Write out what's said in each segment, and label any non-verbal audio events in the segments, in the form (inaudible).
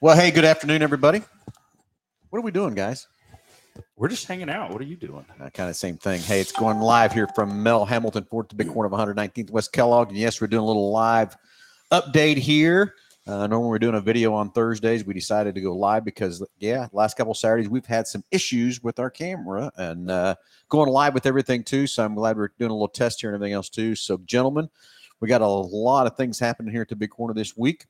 Well, hey, good afternoon, everybody. What are we doing, guys? We're just hanging out. What are you doing? Uh, kind of same thing. Hey, it's going live here from Mel Hambelton Ford, the big corner of 119th West Kellogg. And yes, we're doing a little live update here. Uh, normally we're doing a video on Thursdays. We decided to go live because, yeah, last couple Saturdays we've had some issues with our camera and uh, going live with everything too. So I'm glad we're doing a little test here and everything else too. So, gentlemen, we got a lot of things happening here at the big corner this week.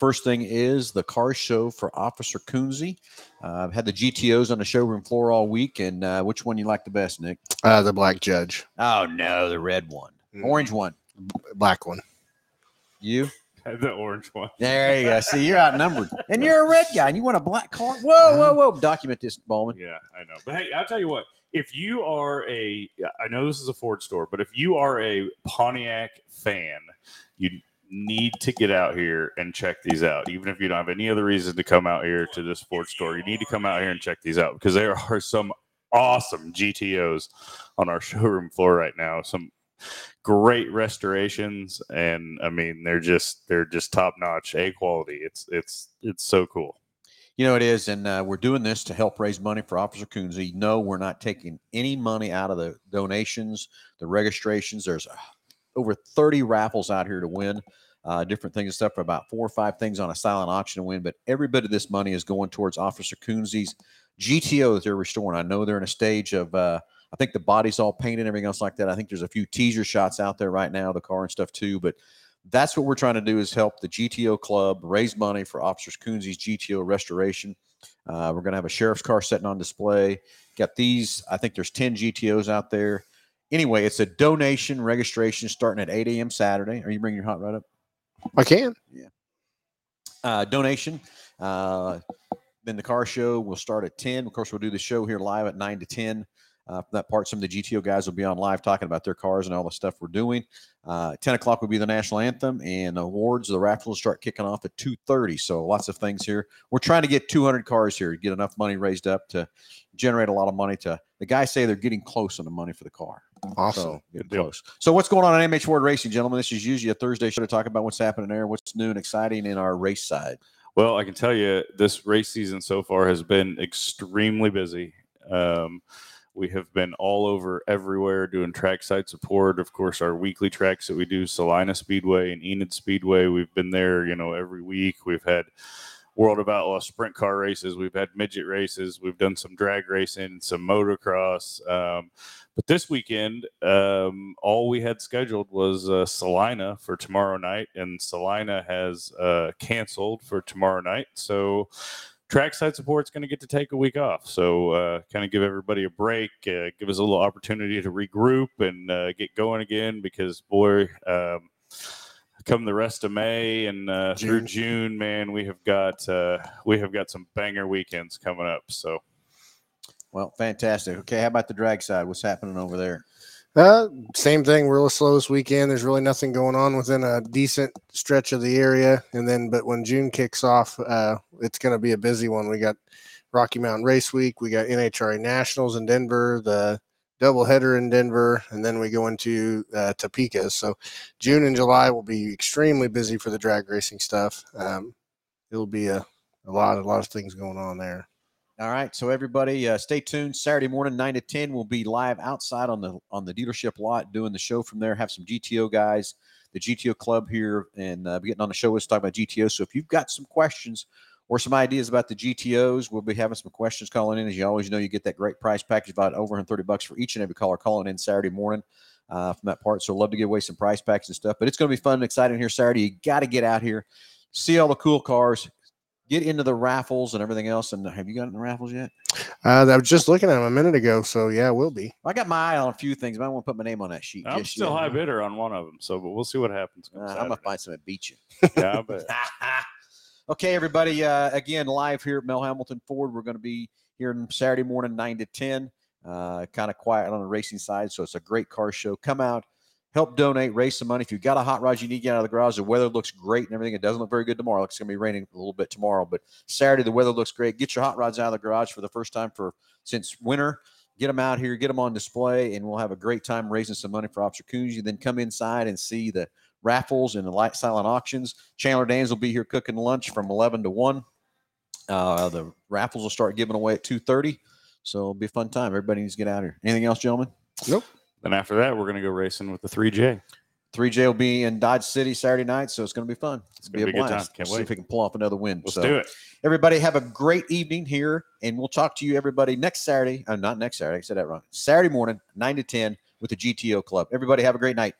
First thing is the car show for Officer Coonsey. Uh, I've had the GTOs on the showroom floor all week, and uh, which one you like the best, Nick? Uh, the black judge, Oh no, the red one, Mm. orange one. black one. You? (laughs) The orange one. There you go. See, you're outnumbered, (laughs) and you're a red guy, and you want a black car. Whoa, whoa, whoa! Document this, Bowman. Yeah, I know. But hey, I'll tell you what. If you are a, I know this is a Ford store, but if you are a Pontiac fan, you need to get out here and check these out. Even if you don't have any other reason to come out here to this Ford store, you need to come out here and check these out because there are some awesome GTOs on our showroom floor right now. Some great restorations, and I mean they're just they're just top notch, a quality. It's it's it's so cool. You know it is, and uh, we're doing this to help raise money for Officer Coonsey. No, we're not taking any money out of the donations, the registrations. There's uh, over 30 raffles out here to win, uh, different things and stuff. For about four or five things on a silent auction to win, but every bit of this money is going towards Officer Coonsey's GTO that they're restoring. I know they're in a stage of. Uh, I think the body's all painted and everything else like that. I think there's a few teaser shots out there right now, the car and stuff too. But that's what we're trying to do is help the GTO club raise money for Officer Coonsey's GTO restoration. Uh, we're going to have a sheriff's car sitting on display. Got these. I think there's 10 GTOs out there. Anyway, it's a donation registration starting at 8 a.m. Saturday. Are you bringing your hot rod up? I can. Yeah. Uh, donation. Uh, then the car show will start at 10. Of course, we'll do the show here live at 9 to 10. Uh, from that part, some of the GTO guys will be on live talking about their cars and all the stuff we're doing. Uh, 10 o'clock will be the national anthem and awards. The raffle will start kicking off at 2.30. So lots of things here. We're trying to get 200 cars here to get enough money raised up to generate a lot of money to the guys say they're getting close on the money for the car. Awesome. So getting Good deal. close. So what's going on on MH Ford Racing, gentlemen? This is usually a Thursday show to talk about what's happening there, what's new and exciting in our race side. Well, I can tell you this race season so far has been extremely busy. Um, we have been all over everywhere doing trackside support. Of course, our weekly tracks that we do, Salina Speedway and Enid Speedway, we've been there, you know, every week. We've had World of Outlaw sprint car races. We've had midget races. We've done some drag racing, some motocross. Um, but this weekend, um, all we had scheduled was uh, Salina for tomorrow night, and Salina has uh, canceled for tomorrow night. So, trackside support's going to get to take a week off. So, uh, kind of give everybody a break, uh, give us a little opportunity to regroup and uh, get going again. Because boy, um, come the rest of May and uh, through June. June, man, we have got uh, we have got some banger weekends coming up. So. Well, fantastic. Okay, how about the drag side? What's happening over there? Uh, same thing. Real slow this weekend. There's really nothing going on within a decent stretch of the area. And then, but when June kicks off, uh, it's going to be a busy one. We got Rocky Mountain Race Week. We got NHRA Nationals in Denver, the doubleheader in Denver, and then we go into uh, Topeka. So June and July will be extremely busy for the drag racing stuff. Um, it'll be a, a lot, a lot of things going on there. All right, so everybody, uh, stay tuned. Saturday morning, nine to ten, we'll be live outside on the on the dealership lot doing the show from there. Have some GTO guys, the GTO club here, and uh, be getting on the show with us talk about GTO. So if you've got some questions or some ideas about the GTOs, we'll be having some questions calling in. As you always know, you get that great price package about over 130 bucks for each and every caller calling in Saturday morning. Uh, from that part, so love to give away some price packs and stuff. But it's going to be fun and exciting here Saturday. You got to get out here, see all the cool cars, get into the raffles and everything else. And have you gotten the raffles yet? Uh, I was just looking at them a minute ago. So yeah, we'll be. I got my eye on a few things, but I won't put my name on that sheet. I'm just still yet. high bidder on one of them, so but we'll see what happens. Uh, I'm gonna find something to beat you. yeah, I (laughs) bet. okay, everybody. Uh, again, live here at Mel Hambelton Ford. We're going to be here on Saturday morning, nine to ten. Uh, kind of quiet on the racing side, so it's a great car show. Come out, help donate, raise some money. If you've got a hot rod you need to get out of the garage, the weather looks great and everything. It doesn't look very good tomorrow. It's going to be raining a little bit tomorrow, but Saturday the weather looks great. Get your hot rods out of the garage for the first time for since winter. get them out here, get them on display, and we'll have a great time raising some money for Officer Coons. You then come inside and see the raffles and the light silent auctions. Chandler Danes will be here cooking lunch from 11 to 1. Uh, the raffles will start giving away at 2.30. So it'll be a fun time. Everybody needs to get out here. Anything else, gentlemen? Then after that, we're going to go racing with the 3J. 3J will be in Dodge City Saturday night, so it's going to be fun. It's gonna going to be a a good time. blast. Can't see wait. if we can pull off another win. Let's so, do it. everybody have a great evening here, and we'll talk to you, everybody, next Saturday. Uh, not next Saturday. I said that wrong. Saturday morning, 9 to 10 with the GTO Club. Everybody have a great night.